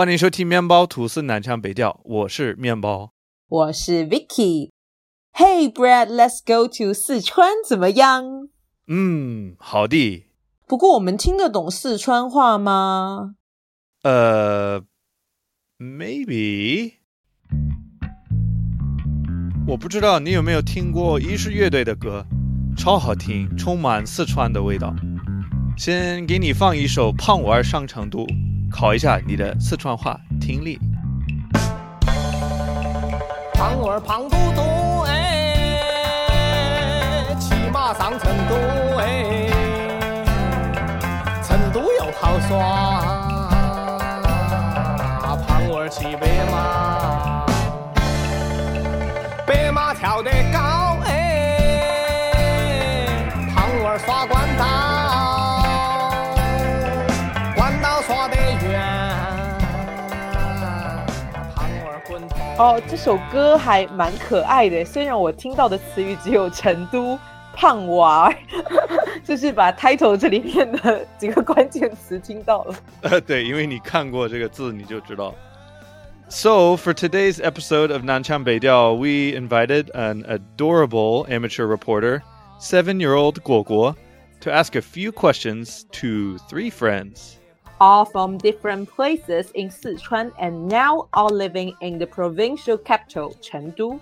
欢迎收听面包吐司南腔北调，我是面包。我是 Vicky。Hey Brad, let's go to 四川怎么样？嗯，好的。不过我们听得懂四川话吗？呃，maybe。我不知道你有没有听过一是乐队的歌，超好听，充满四川的味道。先给你放一首《胖娃儿上成都》，考一下你的四川话听力。胖娃儿胖嘟嘟哎，骑马上成都哎，成都又好耍，胖娃儿骑白马，白马跳得胖娃儿滚头。哦，这首歌还蛮可爱的，虽然我听到的词语只有成都胖娃，就是把 title 这里面的几个关键词听到了。呃，对，因为你看过这个字，你就知道。So, for today's episode of Nanchang Beidiao, we invited an adorable amateur reporter, seven year old Guo Guo, to ask a few questions to three friends. all from different places in Sichuan and now all living in the provincial capital, Chengdu.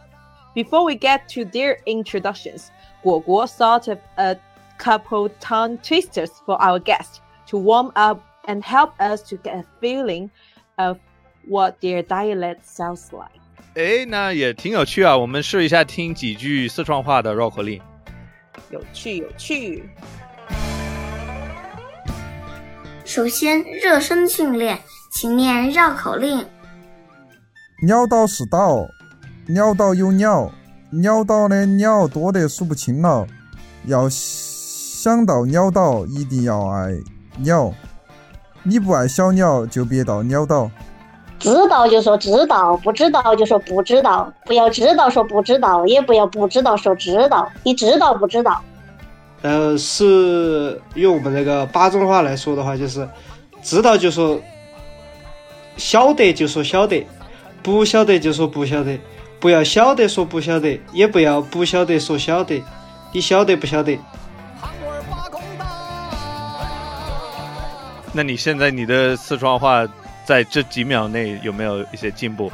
Before we get to their introductions, Guo Guo thought of a couple tongue twisters for our guests to warm up and help us to get a feeling of what their dialect sounds like. 哎，那也挺有趣啊！我们试一下听几句四川话的绕口令。有趣，有趣。 首先，热身训练，请念绕口令。鸟岛是岛，鸟岛有鸟，鸟岛的鸟多得数不清了。要想到鸟岛，一定要爱鸟。你不爱小鸟，就别到鸟岛。知道就说知道，不知道就说不知道，不要知道说不知道，也不要不知道说知道。你知道不知道？呃，是用我们那个巴中话来说的话，就是知道就说晓得就说晓得，不晓得就说不晓得，不要晓得说不晓得，也不要不晓得说晓得，你晓得不晓得？那你现在你的四川话在这几秒内有没有一些进步？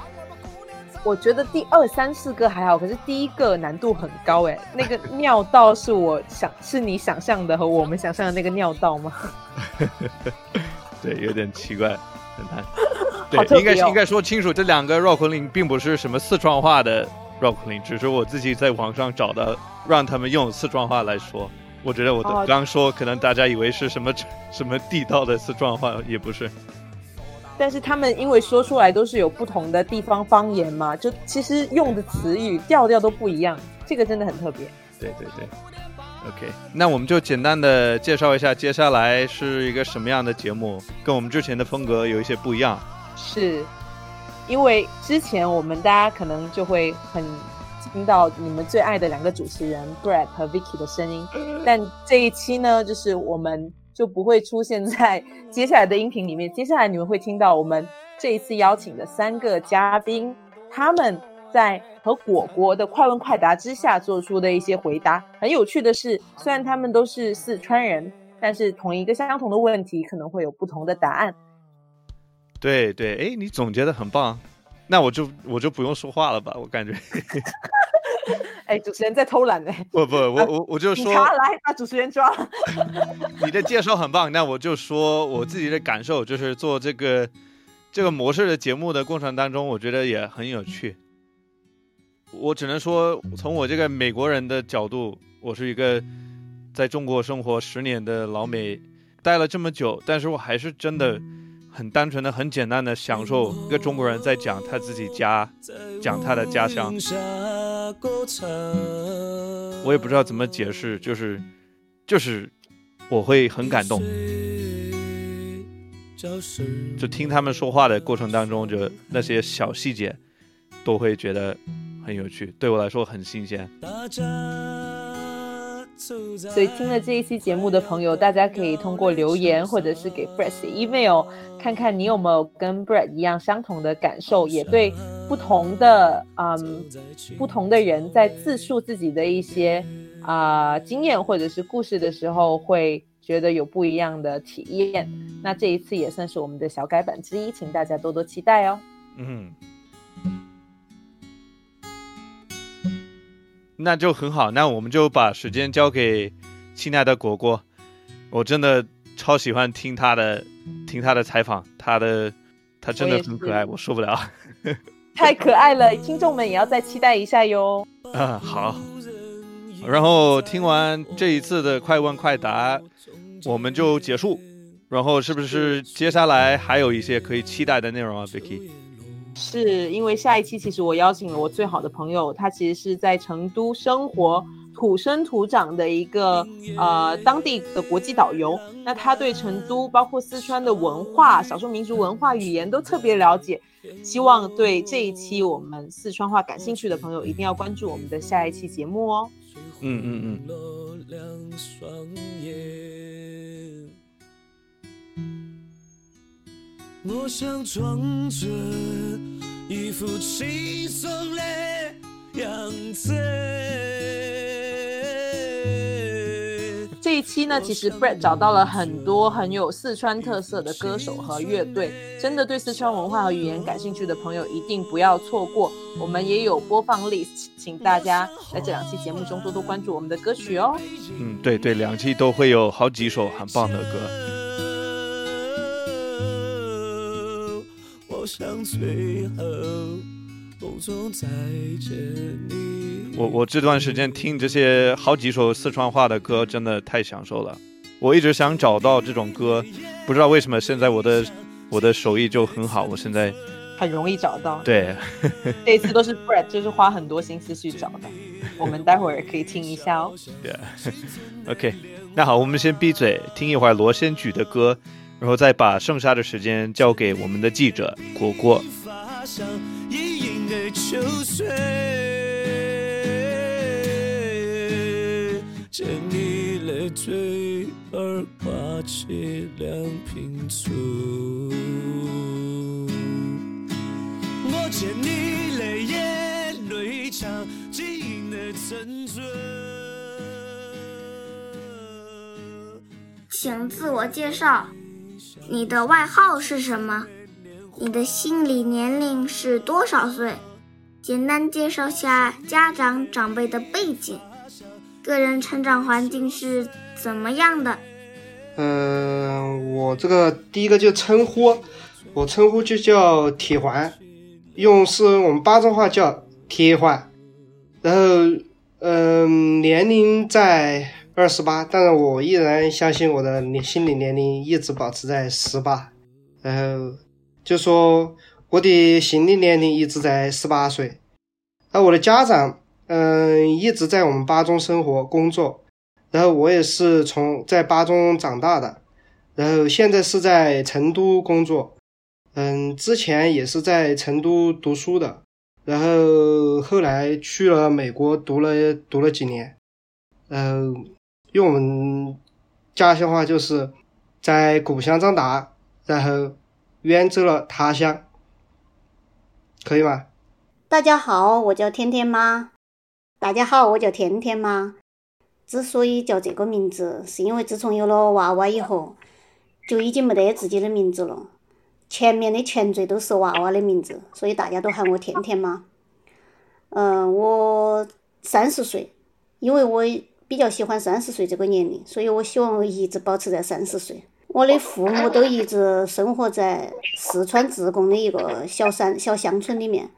我觉得第二三四个还好，可是第一个难度很高哎。那个尿道是我想是你想象的和我们想象的那个尿道吗？对，有点奇怪，很难。对，应该应该说清楚，这两个绕口令并不是什么四川话的绕口令，只是我自己在网上找的，让他们用四川话来说。我觉得我的哦刚说，可能大家以为是什么什么地道的四川话，也不是。但是他们因为说出来都是有不同的地方方言嘛，就其实用的词语调调都不一样，这个真的很特别。对对对。OK，那我们就简单的介绍一下，接下来是一个什么样的节目，跟我们之前的风格有一些不一样。是因为之前我们大家可能就会很听到你们最爱的两个主持人 Brad 和 Vicky 的声音，但这一期呢，就是我们就不会出现在接下来的音频里面。接下来你们会听到我们这一次邀请的三个嘉宾，他们在和果果的快问快答之下做出的一些回答。很有趣的是，虽然他们都是四川人，但是同一个相同的问题可能会有不同的答案。对对，哎，你总结的很棒，那我就我就不用说话了吧？我感觉，哎，主持人在偷懒呢、不不，我我我就说察来把主持人抓了。你的介绍很棒，那我就说我自己的感受，就是做这个这个模式的节目的过程当中，我觉得也很有趣。我只能说，从我这个美国人的角度，我是一个在中国生活十年的老美，待了这么久，但是我还是真的很单纯的、很简单的享受一个中国人在讲他自己家，讲他的家乡。我也不知道怎么解释，就是就是我会很感动。就听他们说话的过程当中，就那些小细节，都会觉得很有趣，对我来说很新鲜。所以听了这一期节目的朋友，大家可以通过留言或者是给 Brett 的 email，看看你有没有跟 Brett 一样相同的感受，也对不同的嗯不同的人在自述自己的一些啊、经验或者是故事的时候，会觉得有不一样的体验。那这一次也算是我们的小改版之一，请大家多多期待哦。嗯，那就很好，那我们就把时间交给亲爱的果果。我真的超喜欢听他的听他的采访，他的他真的很可爱，是我受不了。太可爱了，听众们也要再期待一下哟。啊，好。然后听完这一次的快问快答，我们就结束。然后是不是接下来还有一些可以期待的内容啊，Vicky？是因为下一期其实我邀请了我最好的朋友，他其实是在成都生活、土生土长的一个呃当地的国际导游。那他对成都包括四川的文化、少数民族文化、语言都特别了解。希望对这一期我们四川话感兴趣的朋友，一定要关注我们的下一期节目哦。嗯嗯嗯。我想装着一副轻松的样子。这一期呢，其实 Brett 找到了很多很有四川特色的歌手和乐队，真的对四川文化和语言感兴趣的朋友一定不要错过。我们也有播放 list，请大家在这两期节目中多多关注我们的歌曲哦。嗯，对对，两期都会有好几首很棒的歌。我想最后梦中再见你。我我这段时间听这些好几首四川话的歌，真的太享受了。我一直想找到这种歌，不知道为什么现在我的我的手艺就很好。我现在很容易找到，对，这一次都是 Brett，就是花很多心思去找的。我们待会儿可以听一下哦。对，OK，那好，我们先闭嘴，听一会儿罗先举的歌，然后再把剩下的时间交给我们的记者果果。秋水，见你累赘而挂起两瓶醋。我见你泪眼泪肠晶莹的沉醉。请自我介绍，你的外号是什么？你的心理年龄是多少岁？简单介绍下家长长辈的背景，个人成长环境是怎么样的？嗯、我这个第一个就称呼，我称呼就叫铁环，用是我们巴中话叫铁环。然后，嗯、年龄在二十八，但是我依然相信我的心理年龄一直保持在十八。然后就说我的心理年龄一直在十八岁。而我的家长，嗯、一直在我们巴中生活工作。然后我也是从在巴中长大的，然后现在是在成都工作，嗯，之前也是在成都读书的，然后后来去了美国读了读了几年，然后用我们家乡话就是在故乡长大，然后远走了他乡，可以吗？大家好，我叫天天妈。大家好，我叫天天妈。之所以叫这个名字，是因为自从有了娃娃以后，就已经没得自己的名字了。前面的前缀都是娃娃的名字，所以大家都喊我天天妈。嗯、我三十岁，因为我比较喜欢三十岁这个年龄，所以我希望我一直保持在三十岁。我的父母都一直生活在四川自贡的一个小山小乡村里面。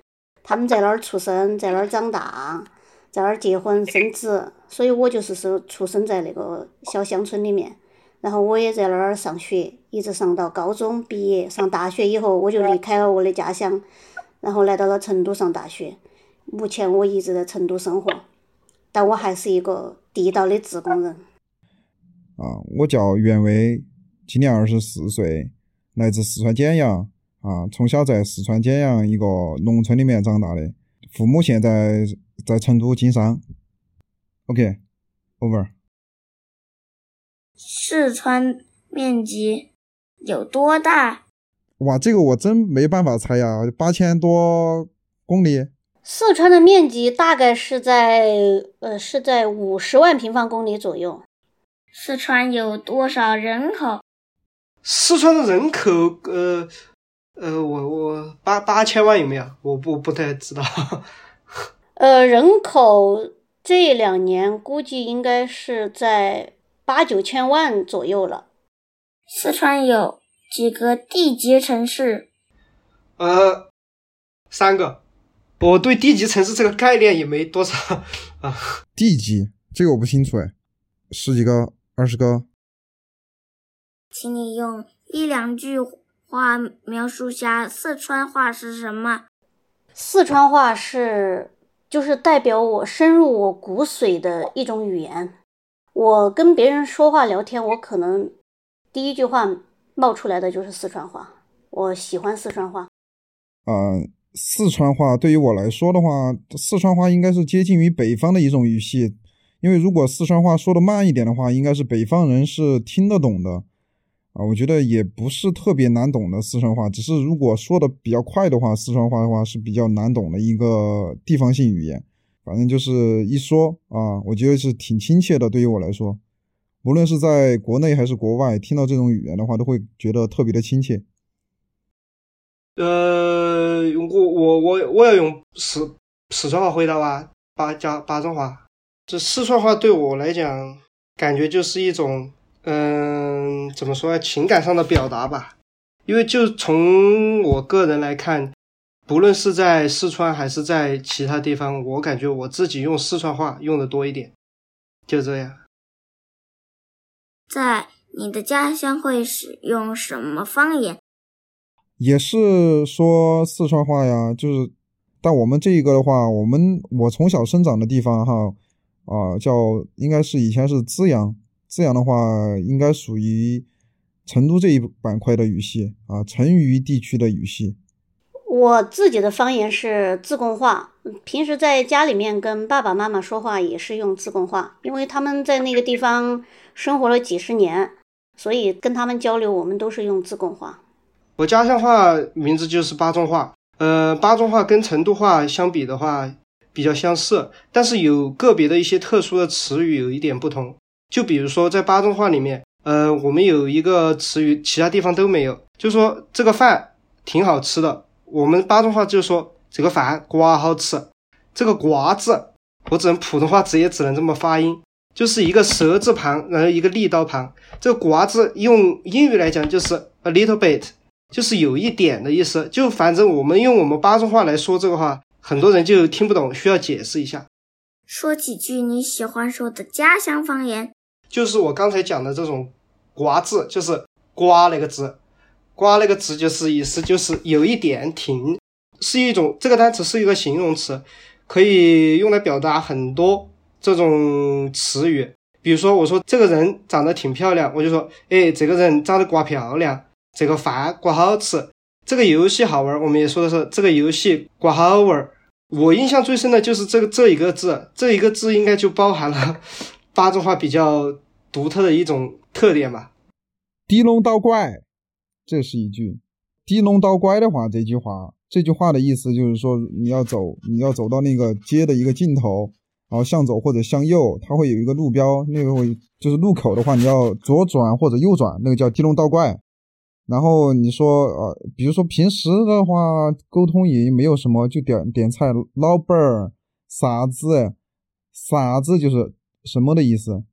他们在那儿出生，在那儿长大，在那儿结婚生子，所以我就是生出生在那个小乡村里面。然后我也在那儿上学，一直上到高中毕业。上大学以后，我就离开了我的家乡，然后来到了成都上大学。目前我一直在成都生活，但我还是一个地道的自贡人。啊，我叫袁威，今年二十四岁，来自四川简阳啊，从小在四川简阳一个农村里面长大的，父母现在在成都经商。OK，over。四川面积有多大？哇，这个我真没办法猜呀，八千多公里。四川的面积大概是在呃是在五十万平方公里左右。四川有多少人口？四川的人口，呃呃，我我八八千万有没有？我不不太知道。呃，人口这两年估计应该是在八九千万左右了。四川有几个地级城市？呃，三个。我对地级城市这个概念也没多少啊。地级这个我不清楚哎，十几个、二十个。请你用一两句话描述下四川话是什么？四川话是就是代表我深入我骨髓的一种语言。我跟别人说话聊天，我可能第一句话冒出来的就是四川话。我喜欢四川话。嗯。四川话对于我来说的话，四川话应该是接近于北方的一种语系，因为如果四川话说的慢一点的话，应该是北方人是听得懂的啊。我觉得也不是特别难懂的四川话，只是如果说的比较快的话，四川话的话是比较难懂的一个地方性语言。反正就是一说啊，我觉得是挺亲切的。对于我来说，无论是在国内还是国外，听到这种语言的话，都会觉得特别的亲切。呃，我我我我要用四四川话回答吧，巴加巴中话。这四川话对我来讲，感觉就是一种，嗯，怎么说呢，情感上的表达吧。因为就从我个人来看，不论是在四川还是在其他地方，我感觉我自己用四川话用的多一点，就这样。在你的家乡会使用什么方言？也是说四川话呀，就是，但我们这一个的话，我们我从小生长的地方哈，啊，叫应该是以前是资阳，资阳的话应该属于成都这一板块的语系啊，成渝地区的语系。我自己的方言是自贡话，平时在家里面跟爸爸妈妈说话也是用自贡话，因为他们在那个地方生活了几十年，所以跟他们交流，我们都是用自贡话。我家乡话名字就是巴中话，呃，巴中话跟成都话相比的话比较相似，但是有个别的一些特殊的词语有一点不同。就比如说在巴中话里面，呃，我们有一个词语，其他地方都没有，就说这个饭挺好吃的。我们巴中话就说这个饭瓜好吃，这个瓜字我只能普通话直接只能这么发音，就是一个舌字旁，然后一个利刀旁。这个瓜字用英语来讲就是 a little bit。就是有一点的意思，就反正我们用我们巴中话来说这个话，很多人就听不懂，需要解释一下。说几句你喜欢说的家乡方言，就是我刚才讲的这种“瓜”字，就是“瓜”那个字，“瓜”那个字就是意思就是有一点挺，是一种这个单词是一个形容词，可以用来表达很多这种词语。比如说，我说这个人长得挺漂亮，我就说，哎，这个人长得瓜漂亮。这个饭瓜好吃，这个游戏好玩，我们也说的是这个游戏瓜好玩。我印象最深的就是这个这一个字，这一个字应该就包含了 巴中话比较独特的一种特点吧。低龙倒拐，这是一句。低龙倒拐的话，这句话，这句话的意思就是说，你要走，你要走到那个街的一个尽头，然后向左或者向右，它会有一个路标，那个会就是路口的话，你要左转或者右转，那个叫低龙倒拐。然后你说，呃，比如说平时的话，沟通也没有什么，就点点菜，老板儿，啥子，啥子就是什么的意思，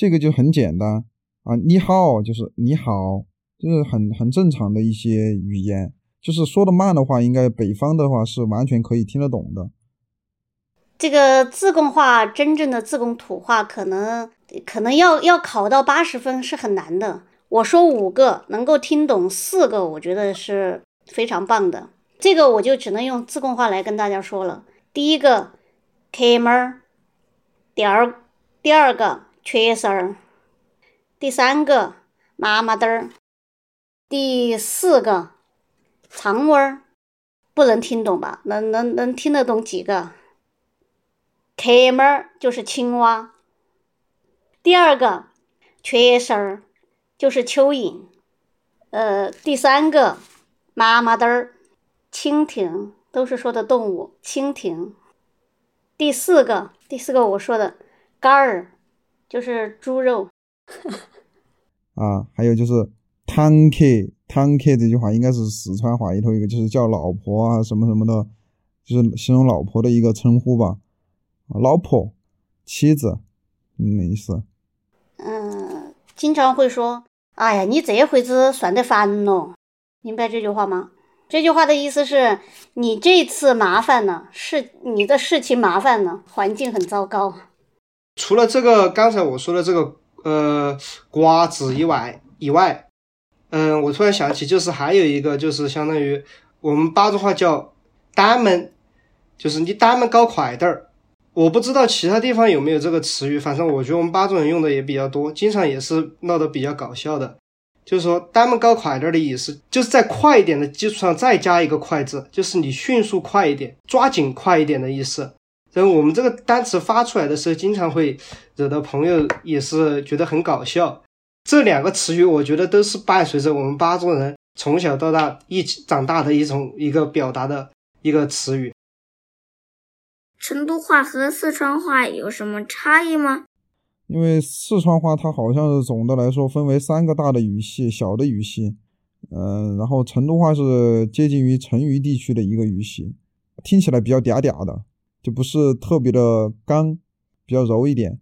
这个就很简单啊。你好，就是你好，就是很很正常的一些语言，就是说的慢的话，应该北方的话是完全可以听得懂的。这个自贡话，真正的自贡土话，可能可能要要考到八十分是很难的。我说五个能够听懂四个，我觉得是非常棒的。这个我就只能用自贡话来跟大家说了。第一个，开门儿；第二，第二个，缺事儿；第三个，妈妈墩儿；第四个，肠味儿。不能听懂吧？能能能听得懂几个？开门儿就是青蛙。第二个。缺丝儿就是蚯蚓。呃，第三个妈妈嘚儿、蜻蜓都是说的动物，蜻蜓。第四个，第四个我说的肝儿就是猪肉。啊，还有就是坦克，坦克这句话应该是四川话里头一个，就是叫老婆啊什么什么的，就是形容老婆的一个称呼吧。老婆、妻子，嗯，意思。嗯，经常会说：“哎呀，你这回子算得烦咯。”明白这句话吗？这句话的意思是你这次麻烦了，是你的事情麻烦了，环境很糟糕。除了这个刚才我说的这个呃瓜子以外以外，嗯，我突然想起，就是还有一个，就是相当于我们巴中话叫单门，就是你单门搞快点儿。我不知道其他地方有没有这个词语，反正我觉得我们巴中人用的也比较多，经常也是闹得比较搞笑的。就是说单门搞快点儿的意思，就是在快一点的基础上再加一个快字，就是你迅速快一点，抓紧快一点的意思。然后我们这个单词发出来的时候，经常会惹到朋友，也是觉得很搞笑。这两个词语，我觉得都是伴随着我们巴中人从小到大一起长大的一种一个表达的一个词语。成都话和四川话有什么差异吗？因为四川话它好像是总的来说分为三个大的语系，小的语系，嗯，然后成都话是接近于成渝地区的一个语系，听起来比较嗲嗲的，就不是特别的刚，比较柔一点。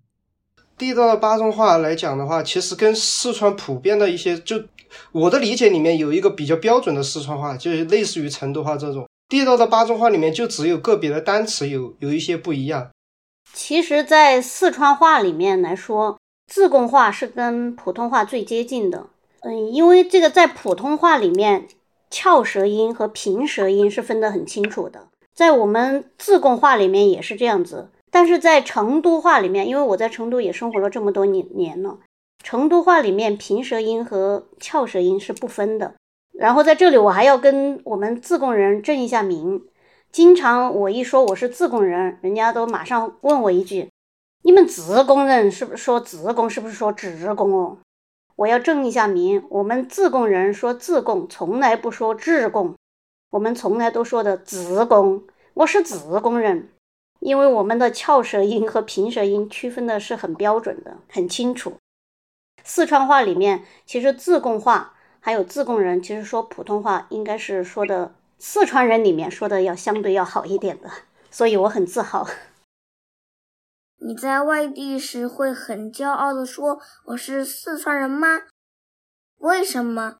地道的巴中话来讲的话，其实跟四川普遍的一些，就我的理解里面有一个比较标准的四川话，就是类似于成都话这种。地道的巴中话里面就只有个别的单词有有一些不一样。其实，在四川话里面来说，自贡话是跟普通话最接近的。嗯，因为这个在普通话里面，翘舌音和平舌音是分得很清楚的。在我们自贡话里面也是这样子，但是在成都话里面，因为我在成都也生活了这么多年年了，成都话里面平舌音和翘舌音是不分的。然后在这里，我还要跟我们自贡人正一下名。经常我一说我是自贡人，人家都马上问我一句：“你们自贡人是不是说自贡？是不是说职工哦？”我要正一下名，我们自贡人说自贡，从来不说职工，我们从来都说的自贡。我是自贡人，因为我们的翘舌音和平舌音区分的是很标准的，很清楚。四川话里面，其实自贡话还有自贡人，其实说普通话应该是说的。四川人里面说的要相对要好一点的，所以我很自豪。你在外地时会很骄傲的说我是四川人吗？为什么？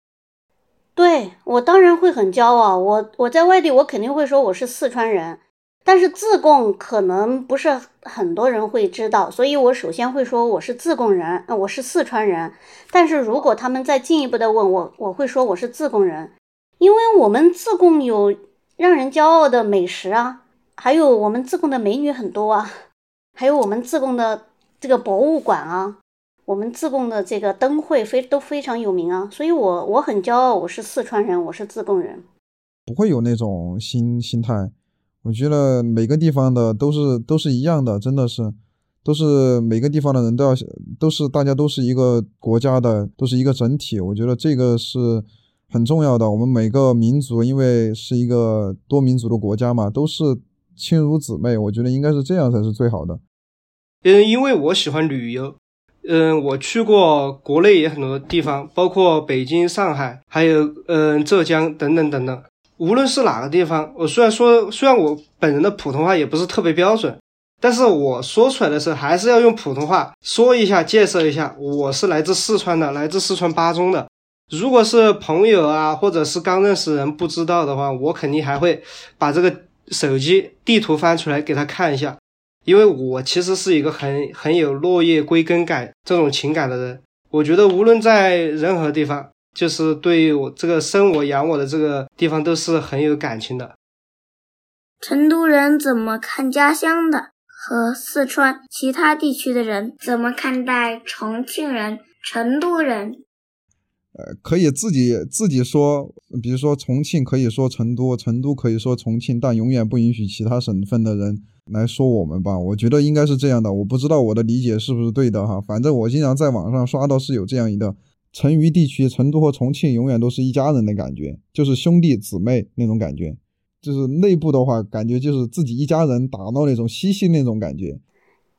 对我当然会很骄傲。我我在外地我肯定会说我是四川人，但是自贡可能不是很多人会知道，所以我首先会说我是自贡人，我是四川人。但是如果他们再进一步的问我，我会说我是自贡人。因为我们自贡有让人骄傲的美食啊，还有我们自贡的美女很多啊，还有我们自贡的这个博物馆啊，我们自贡的这个灯会非都非常有名啊，所以我我很骄傲，我是四川人，我是自贡人，不会有那种心心态。我觉得每个地方的都是都是一样的，真的是都是每个地方的人都要都是大家都是一个国家的，都是一个整体。我觉得这个是。很重要的，我们每个民族，因为是一个多民族的国家嘛，都是亲如姊妹。我觉得应该是这样才是最好的。嗯，因为我喜欢旅游，嗯，我去过国内也很多地方，包括北京、上海，还有嗯浙江等等等等。无论是哪个地方，我虽然说，虽然我本人的普通话也不是特别标准，但是我说出来的时候还是要用普通话说一下，介绍一下，我是来自四川的，来自四川巴中的。如果是朋友啊，或者是刚认识人不知道的话，我肯定还会把这个手机地图翻出来给他看一下，因为我其实是一个很很有落叶归根感这种情感的人。我觉得无论在任何地方，就是对我这个生我养我的这个地方都是很有感情的。成都人怎么看家乡的？和四川其他地区的人怎么看待重庆人、成都人？呃，可以自己自己说，比如说重庆可以说成都，成都可以说重庆，但永远不允许其他省份的人来说我们吧。我觉得应该是这样的，我不知道我的理解是不是对的哈。反正我经常在网上刷到是有这样一个，成渝地区，成都和重庆永远都是一家人的感觉，就是兄弟姊妹那种感觉，就是内部的话，感觉就是自己一家人打闹那种嬉戏那种感觉。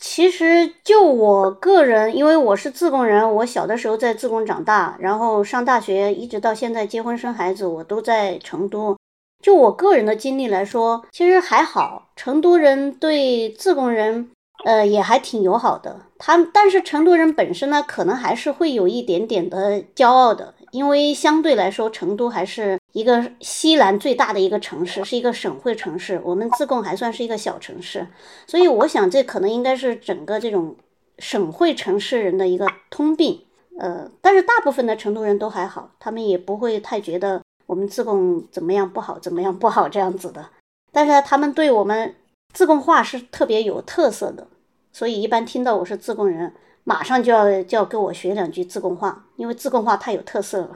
其实就我个人，因为我是自贡人，我小的时候在自贡长大，然后上大学一直到现在结婚生孩子，我都在成都。就我个人的经历来说，其实还好，成都人对自贡人，呃，也还挺友好的。他但是成都人本身呢，可能还是会有一点点的骄傲的。因为相对来说，成都还是一个西南最大的一个城市，是一个省会城市。我们自贡还算是一个小城市，所以我想这可能应该是整个这种省会城市人的一个通病。呃，但是大部分的成都人都还好，他们也不会太觉得我们自贡怎么样不好，怎么样不好这样子的。但是他们对我们自贡话是特别有特色的，所以一般听到我是自贡人。马上就要就要跟我学两句自贡话，因为自贡话太有特色了。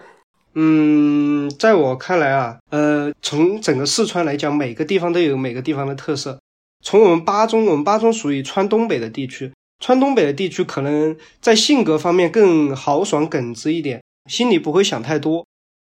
嗯，在我看来啊，呃，从整个四川来讲，每个地方都有每个地方的特色。从我们巴中，我们巴中属于川东北的地区，川东北的地区可能在性格方面更豪爽耿直一点，心里不会想太多。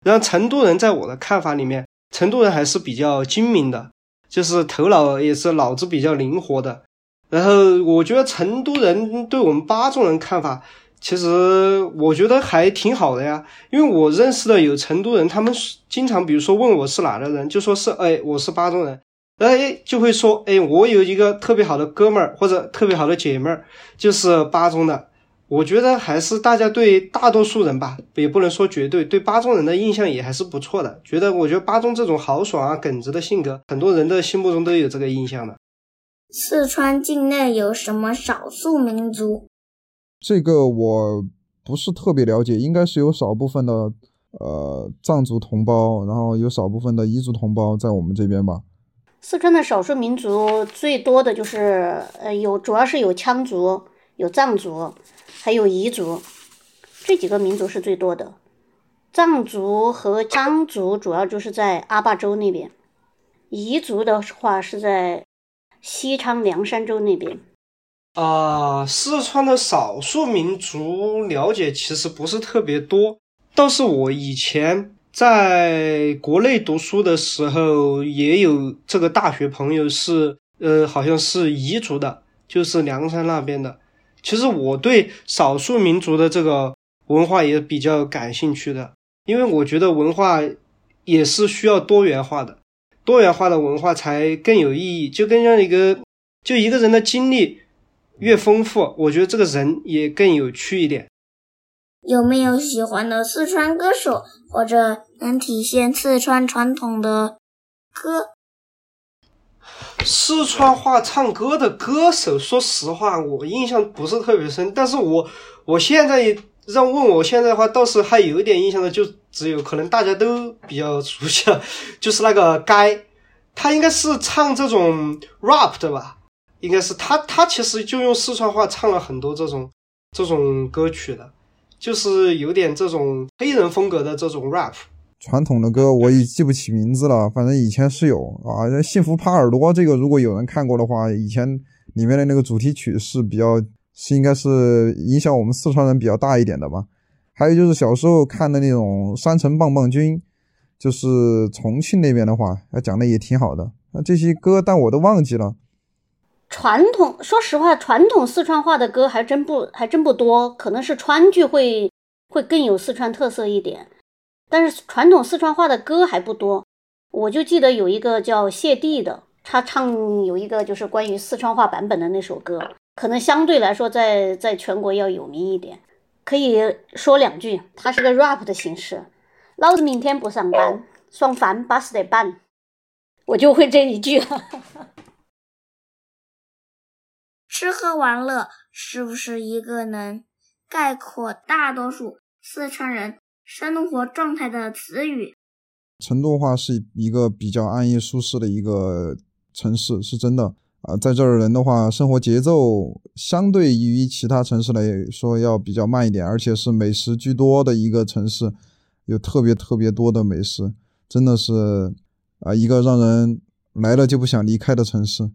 然后成都人在我的看法里面，成都人还是比较精明的，就是头脑也是脑子比较灵活的。然后我觉得成都人对我们巴中人看法，其实我觉得还挺好的呀。因为我认识的有成都人，他们经常比如说问我是哪的人，就说是哎我是巴中人，哎就会说哎我有一个特别好的哥们儿或者特别好的姐妹儿，就是巴中的。我觉得还是大家对大多数人吧，也不能说绝对，对巴中人的印象也还是不错的。觉得我觉得巴中这种豪爽啊耿直的性格，很多人的心目中都有这个印象的。四川境内有什么少数民族？这个我不是特别了解，应该是有少部分的呃藏族同胞，然后有少部分的彝族同胞在我们这边吧。四川的少数民族最多的就是呃有，主要是有羌族、有藏族，还有彝族，这几个民族是最多的。藏族和羌族主要就是在阿坝州那边，彝族的话是在。西昌凉山州那边，啊，四川的少数民族了解其实不是特别多，倒是我以前在国内读书的时候，也有这个大学朋友是，呃，好像是彝族的，就是凉山那边的。其实我对少数民族的这个文化也比较感兴趣的，因为我觉得文化也是需要多元化的。多元化的文化才更有意义，就更像一个，就一个人的经历越丰富，我觉得这个人也更有趣一点。有没有喜欢的四川歌手，或者能体现四川传统的歌？四川话唱歌的歌手，说实话，我印象不是特别深。但是我我现在让问我现在的话，倒是还有一点印象的，就只有可能大家都比较熟悉了，就是那个该，他应该是唱这种 rap 的吧？应该是他，他其实就用四川话唱了很多这种这种歌曲的，就是有点这种黑人风格的这种 rap。传统的歌我已记不起名字了，反正以前是有啊，《幸福耙耳朵》这个如果有人看过的话，以前里面的那个主题曲是比较。是应该是影响我们四川人比较大一点的吧，还有就是小时候看的那种《山城棒棒军》，就是重庆那边的话，讲的也挺好的。那这些歌，但我都忘记了。传统，说实话，传统四川话的歌还真不还真不多，可能是川剧会会更有四川特色一点，但是传统四川话的歌还不多。我就记得有一个叫谢帝的，他唱有一个就是关于四川话版本的那首歌。可能相对来说，在在全国要有名一点，可以说两句。它是个 rap 的形式。老子明天不上班，爽翻八十得板，我就会这一句。吃喝玩乐是不是一个能概括大多数四川人生活状态的词语？成都话是一个比较安逸舒适的一个城市，是真的。啊，在这儿人的话，生活节奏相对于其他城市来说要比较慢一点，而且是美食居多的一个城市。有特别特别多的美食，真的是啊、一个让人来了就不想离开的城市。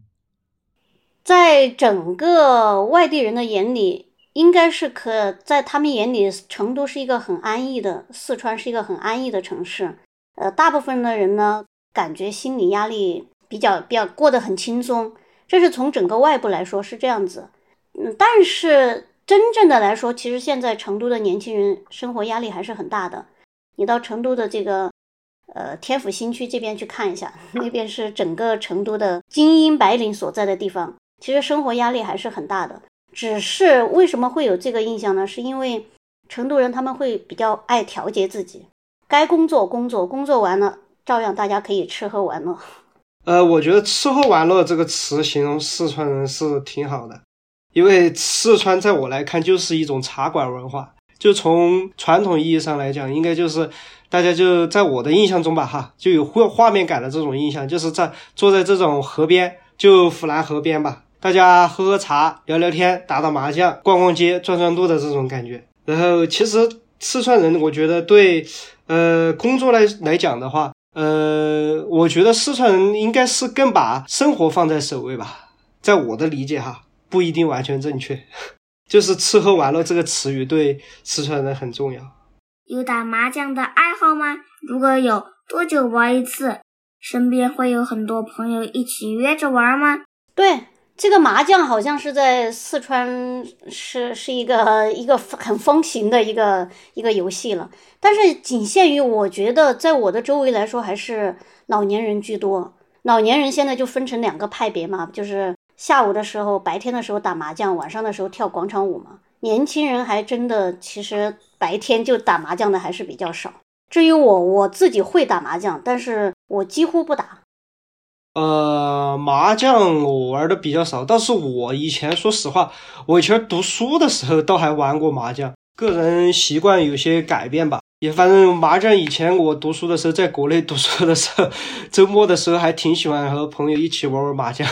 在整个外地人的眼里，应该是可在他们眼里，成都是一个很安逸的，四川是一个很安逸的城市。呃，大部分的人呢，感觉心理压力比较比较过得很轻松，这是从整个外部来说是这样子。嗯，但是真正的来说，其实现在成都的年轻人生活压力还是很大的。你到成都的这个呃天府新区这边去看一下，那边是整个成都的精英白领所在的地方。其实生活压力还是很大的，只是为什么会有这个印象呢？是因为成都人他们会比较爱调节自己，该工作工作，工作完了照样大家可以吃喝玩乐。呃，我觉得“吃喝玩乐”这个词形容四川人是挺好的，因为四川在我来看就是一种茶馆文化。就从传统意义上来讲，应该就是大家就在我的印象中吧，哈，就有画画面感的这种印象，就是在坐在这种河边，就府南河边吧，大家喝喝茶、聊聊天、打打麻将、逛逛街、转转路的这种感觉。然后，其实四川人，我觉得对呃工作来来讲的话，呃，我觉得四川人应该是更把生活放在首位吧，在我的理解哈，不一定完全正确。就是吃喝玩乐这个词语对四川人很重要。有打麻将的爱好吗？如果有，多久玩一次？身边会有很多朋友一起约着玩吗？对，这个麻将好像是在四川是是一个一个很风行的一个一个游戏了，但是仅限于我觉得在我的周围来说还是老年人居多。老年人现在就分成两个派别嘛，就是下午的时候、白天的时候打麻将，晚上的时候跳广场舞嘛。年轻人还真的其实白天就打麻将的还是比较少。至于我，我自己会打麻将，但是我几乎不打。呃，麻将我玩的比较少，但是我以前说实话，我以前读书的时候倒还玩过麻将。个人习惯有些改变吧，也反正麻将以前我读书的时候，在国内读书的时候，周末的时候还挺喜欢和朋友一起玩玩麻将。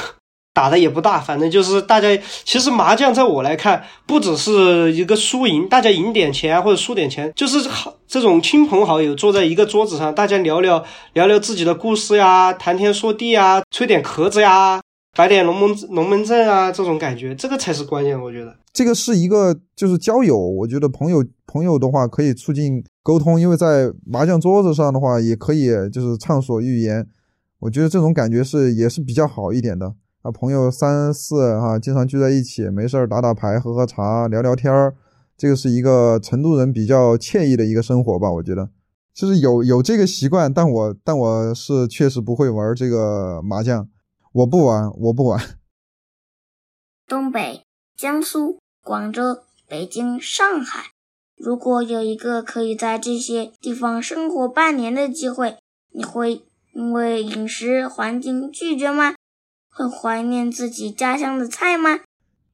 打的也不大，反正就是大家。其实麻将在我来看，不只是一个输赢，大家赢点钱或者输点钱，就是好这种亲朋好友坐在一个桌子上，大家聊聊聊聊自己的故事呀，谈天说地呀，吹点壳子呀，摆点龙门龙门阵啊，这种感觉，这个才是关键，我觉得。这个是一个就是交友，我觉得朋友朋友的话可以促进沟通，因为在麻将桌子上的话也可以就是畅所欲言，我觉得这种感觉是也是比较好一点的。啊，朋友三四哈、经常聚在一起，没事儿打打牌、喝喝茶、聊聊天儿，这个是一个成都人比较惬意的一个生活吧，我觉得。就是有有这个习惯，但我但我是确实不会玩这个麻将，我不玩，我不玩。东北、江苏、广州、北京、上海，如果有一个可以在这些地方生活半年的机会，你会因为饮食环境拒绝吗？会怀念自己家乡的菜吗？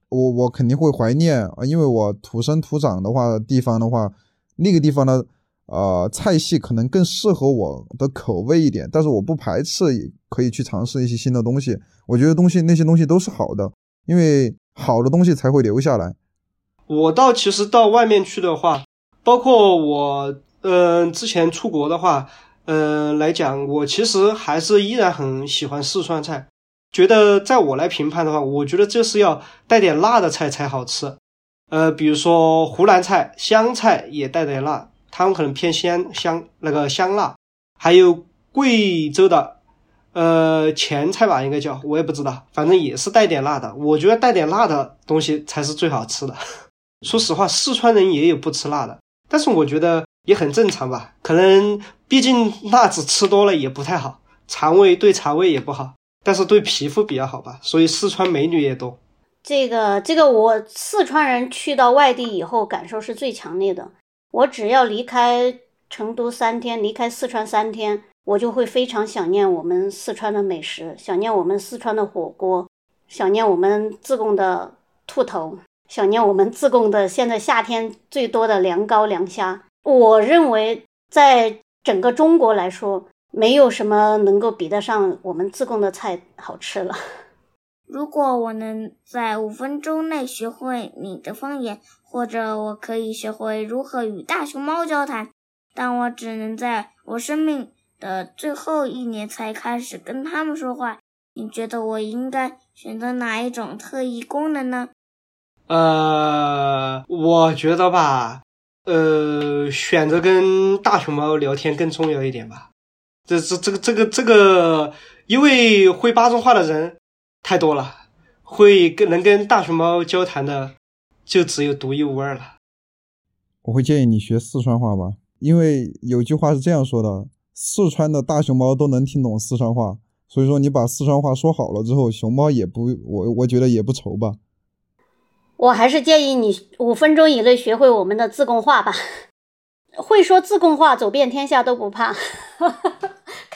我我肯定会怀念啊，因为我土生土长的话，地方的话，那个地方的呃菜系可能更适合我的口味一点，但是我不排斥可以去尝试一些新的东西。我觉得东西那些东西都是好的，因为好的东西才会留下来。我到其实到外面去的话，包括我嗯、呃、之前出国的话，嗯、呃、来讲，我其实还是依然很喜欢四川菜。觉得在我来评判的话，我觉得这是要带点辣的菜才好吃。呃，比如说湖南菜、湘菜也带点辣，他们可能偏鲜香那个香辣。还有贵州的呃黔菜吧，应该叫我也不知道，反正也是带点辣的。我觉得带点辣的东西才是最好吃的。说实话，四川人也有不吃辣的，但是我觉得也很正常吧。可能毕竟辣子吃多了也不太好，肠胃对肠胃也不好。但是对皮肤比较好吧，所以四川美女也多。这个这个，我四川人去到外地以后感受是最强烈的。我只要离开成都三天，离开四川三天，我就会非常想念我们四川的美食，想念我们四川的火锅，想念我们自贡的兔头，想念我们自贡的现在夏天最多的凉糕、凉虾。我认为，在整个中国来说，没有什么能够比得上我们自贡的菜好吃了。如果我能在五分钟内学会你的方言，或者我可以学会如何与大熊猫交谈，但我只能在我生命的最后一年才开始跟他们说话。你觉得我应该选择哪一种特异功能呢？呃，我觉得吧，呃，选择跟大熊猫聊天更重要一点吧。这这这个这个这个，因为会巴中话的人太多了，会跟能跟大熊猫交谈的就只有独一无二了。我会建议你学四川话吧，因为有句话是这样说的：四川的大熊猫都能听懂四川话，所以说你把四川话说好了之后，熊猫也不，我我觉得也不愁吧。我还是建议你五分钟以内学会我们的自贡话吧。会说自贡话，走遍天下都不怕。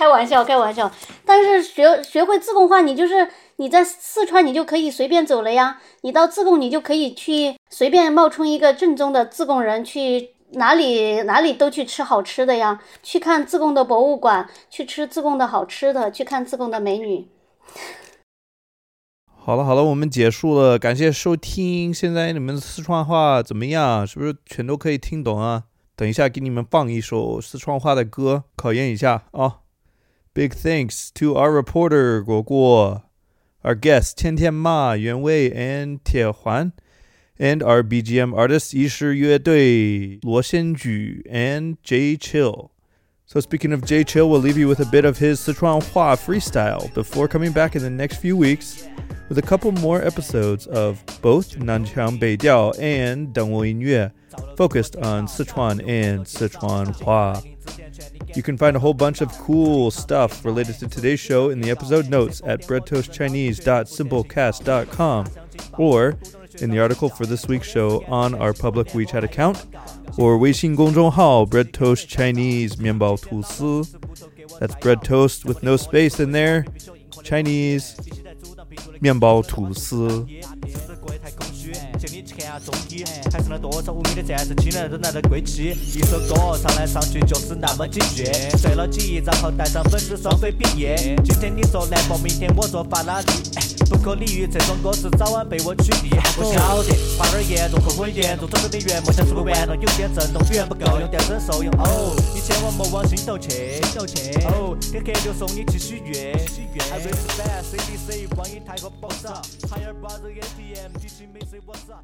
开玩笑，开玩笑。但是学学会自贡话，你就是你在四川，你就可以随便走了呀。你到自贡，你就可以去随便冒充一个正宗的自贡人，去哪里哪里都去吃好吃的呀，去看自贡的博物馆，去吃自贡的好吃的，去看自贡的美女。好了好了，我们结束了，感谢收听。现在你们的四川话怎么样？是不是全都可以听懂啊？等一下给你们放一首四川话的歌，考验一下啊。Big thanks to our reporter Guo Guo, our guests Tian Tian Ma, Yuan Wei, and Tie Huan, and our BGM artists Yishir Yue Dui, Luo Xianju, and Jay Chill. So speaking of Jay Chill, we'll leave you with a bit of his Sichuan Hua freestyle before coming back in the next few weeks with a couple more episodes of both Nanqiang Beidiao and Dengwo Yue focused on Sichuan and Sichuan Hua. You can find a whole bunch of cool stuff related to today's show in the episode notes at breadtoastchinese.simplecast.com or in the article for this week's show on our public WeChat account or Weixin Gongzhonghao Bread Toast Chinese Mianbao That's bread toast with no space in there. Chinese Mianbao Tusi. 吐司。千里去看下综艺，还剩了多少无名的战士，亲人都来了归期。一首歌唱来唱去就是那么几句，碎了几亿，然后带上粉丝双飞毕业。今天你说兰博，明天我说法拉利，可理喻这种歌词早晚被我取缔。我晓得话儿严重，后悔严重，走的边缘，梦想是不是完了？有些震动，语言不够用，电声受用。哦，你千万莫往心头去，心头去。哦，给黑就送你去许愿，许愿。I raise the band, CDC，光影太和爆炸，Higher brother ATM，举起美水我砸。